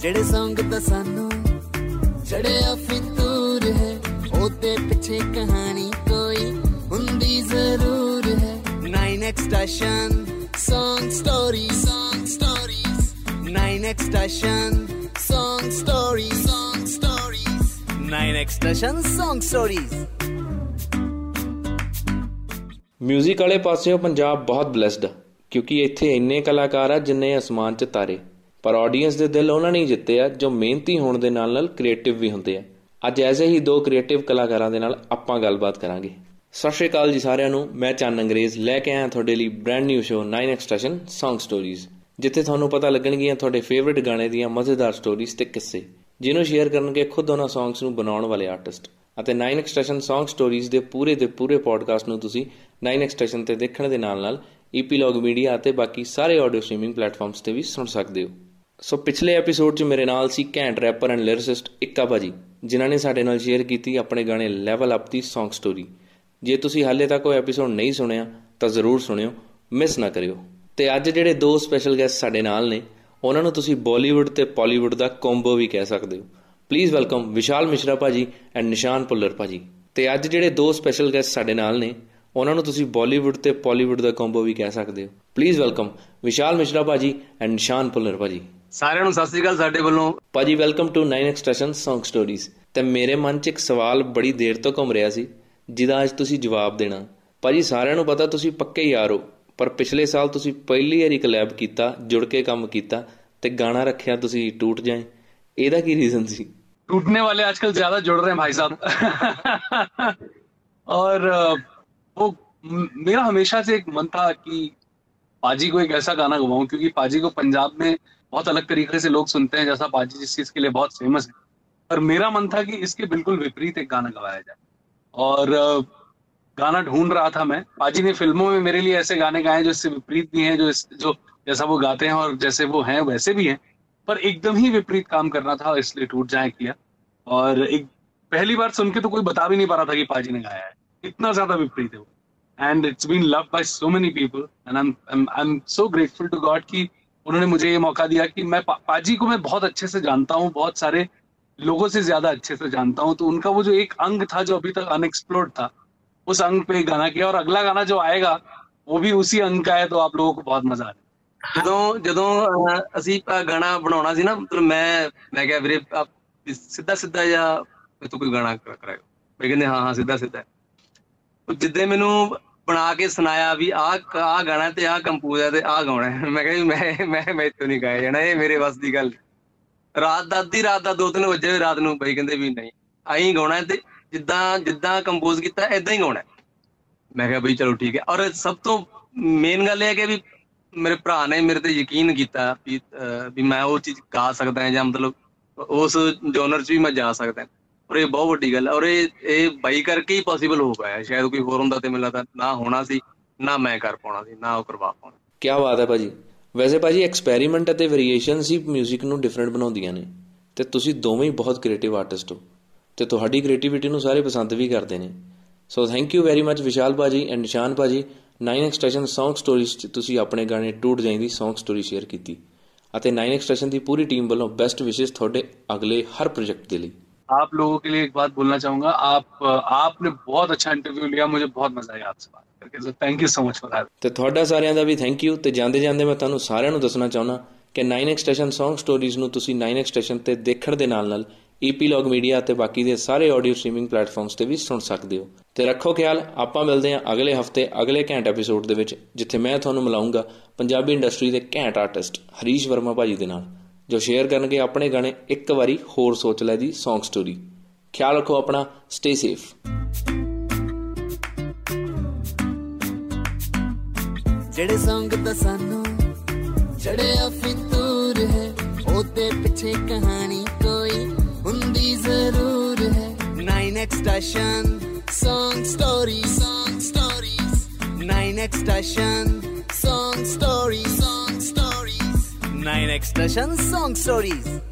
ਜਿਹੜੇ Song ਤਾਂ ਸਾਨੂੰ ਚੜਿਆ ਫਿਤੂਰ ਹੈ ਉਹਦੇ ਪਿੱਛੇ ਕਹਾਣੀ ਕੋਈ ਹੁੰਦੀ ਜ਼ਰੂਰ ਹੈ 9x station Song Stories Song Stories 9x station Song Stories Song Stories 9x station Song Stories music ਵਾਲੇ ਪਾਸਿਓਂ ਪੰਜਾਬ ਬਹੁਤ ਬlesed ਕਿਉਂਕਿ ਇੱਥੇ ਇੰਨੇ ਕਲਾਕਾਰ ਆ ਜਿੰਨੇ ਅਸਮਾਨ 'ਚ ਤਾਰੇ ਪਰ ਆਡੀਅנס ਦੇ ਦਿਲ ਉਹਨਾਂ ਨੇ ਹੀ ਜਿੱਤੇ ਆ, ਜੋ ਮਿਹਨਤੀ ਹੋਣ ਦੇ ਨਾਲ ਨਾਲ ਕ੍ਰੀਏਟਿਵ ਵੀ ਹੁੰਦੇ ਆ। ਅੱਜ ਐਸੇ ਹੀ ਦੋ ਕ੍ਰੀਏਟਿਵ ਕਲਾਕਾਰਾਂ ਦੇ ਨਾਲ ਆਪਾਂ ਗੱਲਬਾਤ ਕਰਾਂਗੇ। ਸਤਿ ਸ਼੍ਰੀ ਅਕਾਲ ਜੀ ਸਾਰਿਆਂ ਨੂੰ, ਮੈਂ ਚੰਨ ਅੰਗਰੇਜ਼ ਲੈ ਕੇ ਆਇਆ ਤੁਹਾਡੇ ਲਈ brand new show 9x station Song Stories ਜਿੱਥੇ ਤੁਹਾਨੂੰ ਪਤਾ ਲੱਗਣਗੀਆਂ ਤੁਹਾਡੇ ਫੇਵਰਿਟ ਗਾਣੇ ਦੀਆਂ ਮਜ਼ੇਦਾਰ ਸਟੋਰੀਜ਼ ਤੇ ਕਿੱਸੇ, ਜਿਹਨੂੰ ਸ਼ੇਅਰ ਕਰਨਗੇ ਖੁਦ ਉਹਨਾਂ ਸੌਂਗਸ ਨੂੰ ਬਣਾਉਣ ਵਾਲੇ ਆਰਟਿਸਟ ਅਤੇ 9x ਸਟੇਸ਼ਨ Song Stories ਦੇ ਪੂਰੇ ਦੇ ਪੂਰੇ ਪੋਡਕਾਸਟ ਨੂੰ ਤੁਸੀਂ 9x ਸਟੇਸ਼ਨ ਤੇ ਦੇਖਣ ਦੇ ਨਾਲ ਨਾਲ ਈਪੀਲੌਗ ਮੀਡੀਆ ਅਤੇ ਬਾਕੀ ਸਾਰੇ ਆਡੀਓ ਸਟ੍ਰੀਮਿੰਗ ਪਲੇਟਫਾਰਮਸ ਤੇ ਵੀ ਸੁਣ ਸਕਦੇ ਹੋ। ਸੋ ਪਿਛਲੇ ਐਪੀਸੋਡ 'ਚ ਮੇਰੇ ਨਾਲ ਸੀ ਕੈਂਟ ਰੈਪਰ ਐਂਡ ਲਿਰਿਸਿਸਟ ਇੱਕਾ ਭਾਜੀ, ਜਿਨ੍ਹਾਂ ਨੇ ਸਾਡੇ ਨਾਲ ਸ਼ੇਅਰ ਕੀਤੀ ਆਪਣੇ ਗਾਣੇ ਲੈਵਲ ਅਪ ਦੀ Song Story ਜੇ ਤੁਸੀਂ ਹਾਲੇ ਤੱਕ ਉਹ ਐਪੀਸੋਡ ਨਹੀਂ ਸੁਣਿਆ, ਤਾਂ ਜ਼ਰੂਰ ਸੁਣਿਓ ਮਿਸ ਨਾ ਕਰਿਓ। ਤੇ ਅੱਜ ਜਿਹੜੇ ਦੋ ਸਪੈਸ਼ਲ ਗੈਸਟ ਸਾਡੇ ਨਾਲ ਨੇ, ਉਹਨਾਂ ਨੂੰ ਤੁਸੀਂ ਬਾਲੀਵੁੱਡ ਤੇ ਪਾਲੀਵੁੱਡ ਦਾ ਕੰਬੋ ਵੀ ਕਹਿ ਸਕਦੇ ਹੋ। ਪਲੀਜ਼ ਵੈਲਕਮ ਵਿਸ਼ਾਲ ਮਿਸ਼ਰਾ ਭਾਜੀ ਐਂਡ ਨਿਸ਼ਾਨ ਪੁੱਲਰ ਭਾਜੀ। ਤੇ ਅੱਜ ਜਿਹੜੇ ਦੋ ਸਪੈਸ਼ਲ ਗੈਸਟ ਸਾਡੇ ਨਾਲ ਨੇ, ਉਹਨਾਂ ਨੂੰ ਤੁਸੀਂ ਬਾਲੀਵੁੱਡ ਤੇ ਪਾਲੀਵੁੱਡ ਦਾ ਕੰਬੋ ਵੀ ਕਹਿ ਸਕਦੇ ਹੋ। ਪਲੀਜ਼ ਵੈਲਕਮ ਵਿਸ਼ਾਲ ਮਿਸ਼ਰਾ ਭਾਜੀ ਐਂਡ ਨਿਸ਼ਾਨ ਪੁੱਲਰ ਭਾਜੀ। ਸਾਰਿਆਂ ਨੂੰ ਸਤਿ ਸ੍ਰੀ ਅਕਾਲ ਸਾਡੇ ਵੱਲੋਂ ਭਾਜੀ welcome to 9x station Song Stories ਤੇ ਮੇਰੇ ਮਨ 'ਚ ਇੱਕ ਸਵਾਲ ਬੜੀ ਦੇਰ ਤੋਂ ਘੁੰਮ ਰਿਹਾ ਸੀ ਜਿਹਦਾ ਅੱਜ ਤੁਸੀਂ ਜਵਾਬ ਦੇਣਾ ਭਾਜੀ ਸਾਰਿਆਂ ਨੂੰ ਪਤਾ ਤੁਸੀਂ ਪੱਕੇ ਯਾਰ ਹੋ ਪਰ ਪਿਛਲੇ ਸਾਲ ਤੁਸੀਂ ਪਹਿਲੀ ਵਾਰੀ ਕਲੈਬ ਕੀਤਾ ਜੁੜ ਕੇ ਕੰਮ ਕੀਤਾ ਤੇ ਗਾਣਾ ਰੱਖਿਆ ਤੁਸੀਂ ਟੂਟ ਜਾਏ ਇਹਦਾ ਕੀ ਰੀਜ਼ਨ ਸੀ टूटने वाले आजकल ज्यादा जुड़ रहे हैं भाई साहब और अ, वो म- मेरा हमेशा से एक मन था कि पाजी को एक ऐसा गाना गवाऊं क्योंकि पाजी को पंजाब में बहुत अलग तरीके से लोग सुनते हैं जैसा पाजी जिस चीज़ के लिए बहुत फ़ेमस है। पर मेरा मन था कि इसके बिल्कुल विपरीत एक गाना गवाया जाए। और गाना ढूंढ रहा था मैं। पाजी ने फ़िल्मों में मेरे लिए ऐसे गाने गाए जो इससे विपरीत भी हैं जो इस, जो जैसा वो गाते हैं और जैसे वो हैं वैसे भी हैं। पर एकदम ही विपरीत काम करना था इसलिए टूट जाए किया। और एक पहली बार सुन के तो कोई बता भी नहीं पा रहा था कि पाजी ने गाया है। इतना ज़्यादा विपरीत है वो। And it's been love by so many people and I am I am so grateful to God कि उन्होंने मुझे ये मौका दिया कि मैं पा, पाजी को मैं बहुत अच्छे से जानता हूँ बहुत सारे लोगों से ज्यादा अच्छे से जानता हूँ तो उनका वो जो एक अंग था जो अभी तक अनएक्सप्लोर्ड था उस अंग पे गाना किया और अगला गाना जो आएगा वो भी उसी अंग का है तो आप लोगों को बहुत मजा आएगा ਜਦੋਂ ਜਦੋਂ ਅਹ, ਅਸੀਂ ਅਹ, ਗਾਣਾ ਬਣਾਉਣਾ ਸੀ ਨਾ ਮਤਲਬ ਮੈਂ ਮੈਂ ਕਿਹਾ ਵੀਰੇ ਆਪ ਸਿੱਧਾ ਸਿੱਧਾ ਜਾਂ ਮੇਰੇ ਤੋਂ ਕੋਈ ਗਾਣਾ ਕਰ- ਕਰਾਇਓ ਵੀ ਕਹਿੰਦੇ ਹਾਂ ਹਾਂ ਸਿੱਧਾ ਸਿੱਧਾ ਉਹ ਜਿੱਦੇ ਮੈਨੂੰ ਬਣਾ ਕੇ ਸੁਣਾਇਆ ਵੀ ਆਹ ਆਹ ਗਾਣਾ ਤੇ ਆਹ ਕੰਪੋਜ਼ ਹੈ ਤੇ ਆਹ ਗਾਉਣਾ ਹੈ ਮੈਂ ਕਿਹਾ ਵੀ ਮੈਂ ਮੈਂ ਮੈਥੋਂ ਨਹੀਂ ਗਾਇਆ ਜਾਣਾ ਇਹ ਮੇਰੇ ਵੱਸ ਦੀ ਗੱਲ ਨਹੀਂ। ਰਾਤ ਦਾ ਅੱਧੀ ਰਾਤ ਦਾ ਦੋ ਤਿੰਨ ਵਜੇ ਹੋਏ ਰਾਤ ਨੂੰ ਬਈ ਕਹਿੰਦੇ ਵੀ ਨਹੀਂ ਆਹੀਂ ਗਾਉਣਾ ਹੈ ਤੇ ਜਿੱਦਾਂ ਜਿੱਦਾਂ ਕੰਪੋਜ਼ ਕੀਤਾ ਏਦਾਂ ਹੀ ਗਾਉਣਾ ਹੈ। ਮੈਂ ਕਿਹਾ ਬਈ ਚਲੋ ਠੀਕ ਹੈ ਔਰ ਸਭ ਤੋਂ ਮੇਨ ਗੱਲ ਇਹ ਹੈ ਕਿ ਵੀ ਮੇਰੇ ਭਰਾ ਨੇ ਮੇਰੇ ਤੇ ਯਕੀਨ ਕੀਤਾ ਵੀ ਅਹ, ਵੀ ਮੈਂ ਉਹ ਚੀਜ਼ ਗਾ ਸਕਦਾ ਹਾਂ ਜਾਂ ਮਤਲਬ ਉਸ ਜਨਰ 'ਚ ਵੀ ਮੈਂ ਜਾ ਸਕਦਾ ਹਾਂ ਔਰ ਇਹ ਬਹੁਤ ਵੱਡੀ ਗੱਲ ਹੈ ਔਰ ਇਹ ਇਹ ਬਾਈ ਕਰਕੇ ਹੀ ਪੋਸੀਬਲ ਹੋ ਪਾਇਆ। ਸ਼ਾਇਦ ਕੋਈ ਹੋਰ ਹੁੰਦਾ ਤੇ ਮੈਨੂੰ ਲੱਗਦਾ ਨਾ ਹੋਣਾ ਸੀ, ਨਾ ਮੈਂ ਕਰ ਪਾਉਣਾ ਸੀ, ਨਾ ਉਹ ਕਰਵਾ ਪਾਉਣਾ। ਕੀ ਬਾਤ ਹੈ ਭਾਜੀ। ਵੈਸੇ ਭਾਜੀ ਐਕਸਪੈਰੀਮੈਂਟ ਅਤੇ ਵੇਰੀਏਸ਼ਨਸ ਹੀ 뮤직 ਨੂੰ ਡਿਫਰੈਂਟ ਬਣਾਉਂਦੀਆਂ ਨੇ। ਤੇ ਤੁਸੀਂ ਦੋਵੇਂ ਹੀ ਬਹੁਤ ਕ੍ਰੀਏਟਿਵ ਆਰਟਿਸਟ ਹੋ। ਤੇ ਤੁਹਾਡੀ ਕ੍ਰੀਏਟੀਵਿਟੀ ਨੂੰ ਸਾਰੇ ਪਸੰਦ ਵੀ ਕਰਦੇ ਨੇ। So thank you very much Vishal ਭਾਜੀ ਐਂਡ ਨਿਸ਼ਾਨ ਭਾਜੀ। 9x ਸਟੇਸ਼ਨ Song Stories 'ਚ ਤੁਸੀਂ ਆਪਣੇ ਗਾਣੇ ਟੂਟ ਜਾਈਂਦੀ Song Story ਸ਼ੇਅਰ ਕੀਤੀ। ਅਤੇ 9x ਸਟੇਸ਼ਨ ਦੀ ਪੂਰੀ ਟੀਮ ਵੱਲੋਂ ਬੈਸਟ ਵਿਸ਼ੇਸ ਤੁਹਾਡੇ ਅਗਲੇ ਹਰ ਪ੍ਰੋਜੈਕਟ ਦੇ ਲਈ। आप लोगों के लिए एक बात बोलना चाहूंगा आप आपने बहुत अच्छा इंटरव्यू लिया मुझे बहुत मजा आया आपसे बात करके so thank you so much for that ਤੇ ਤੁਹਾਡਾ ਸਾਰਿਆਂ ਦਾ ਵੀ ਥੈਂਕ ਯੂ ਤੇ ਜਾਂਦੇ ਜਾਂਦੇ ਮੈਂ ਤੁਹਾਨੂੰ ਸਾਰਿਆਂ ਨੂੰ ਦੱਸਣਾ ਚਾਹੁੰਦਾ ਕਿ 9x ਸਟੇਸ਼ਨ Song Stories ਨੂੰ ਤੁਸੀਂ 9x ਸਟੇਸ਼ਨ ਤੇ ਦੇਖਣ ਦੇ ਨਾਲ ਨਾਲ ਈਪੀਲੌਗ ਮੀਡੀਆ ਤੇ ਬਾਕੀ ਦੇ ਸਾਰੇ ਆਡੀਓ ਸਟ੍ਰੀਮਿੰਗ ਪਲੇਟਫਾਰਮਸ ਤੇ ਵੀ ਸੁਣ ਸਕਦੇ ਹੋ ਤੇ ਰੱਖੋ ਖਿਆਲ ਆਪਾਂ ਮਿਲਦੇ ਹਾਂ ਅਗਲੇ ਹਫਤੇ ਅਗਲੇ ਘੈਂਟ ਐਪੀਸੋਡ ਦੇ ਵਿੱਚ ਜਿੱਥੇ ਮੈਂ ਤੁਹਾਨੂੰ ਮਿਲਾਉਂਗਾ ਪੰਜਾਬੀ ਇੰਡਸਟਰੀ ਦੇ ਘੈਂਟ ਆਰਟਿਸਟ ਹਰੀਸ਼ ਵਰਮਾ ਭਾਜੀ ਦੇ ਨਾਲ ਜੋ ਸ਼ੇਅਰ ਕਰਨਗੇ ਆਪਣੇ ਗਾਣੇ, ਇੱਕ ਵਾਰੀ ਹੋਰ ਸੋਚ ਲੈ ਜੀ Song Story ਖਿਆਲ ਰੱਖੋ ਆਪਣਾ ਸਟੇ ਸੇਫ ਜਿਹੜੇ ਸੰਗ ਤਾਂ ਸਾਨੂੰ ਚੜਿਆ ਫਿਤੂਰ ਹੈ ਉਹਦੇ ਪਿੱਛੇ ਕਹਾਣੀ ਕੋਈ ਹੁੰਦੀ ਜ਼ਰੂਰ ਹੈ। 9x station Song Story, Song Stories 9x station 9 expression song stories.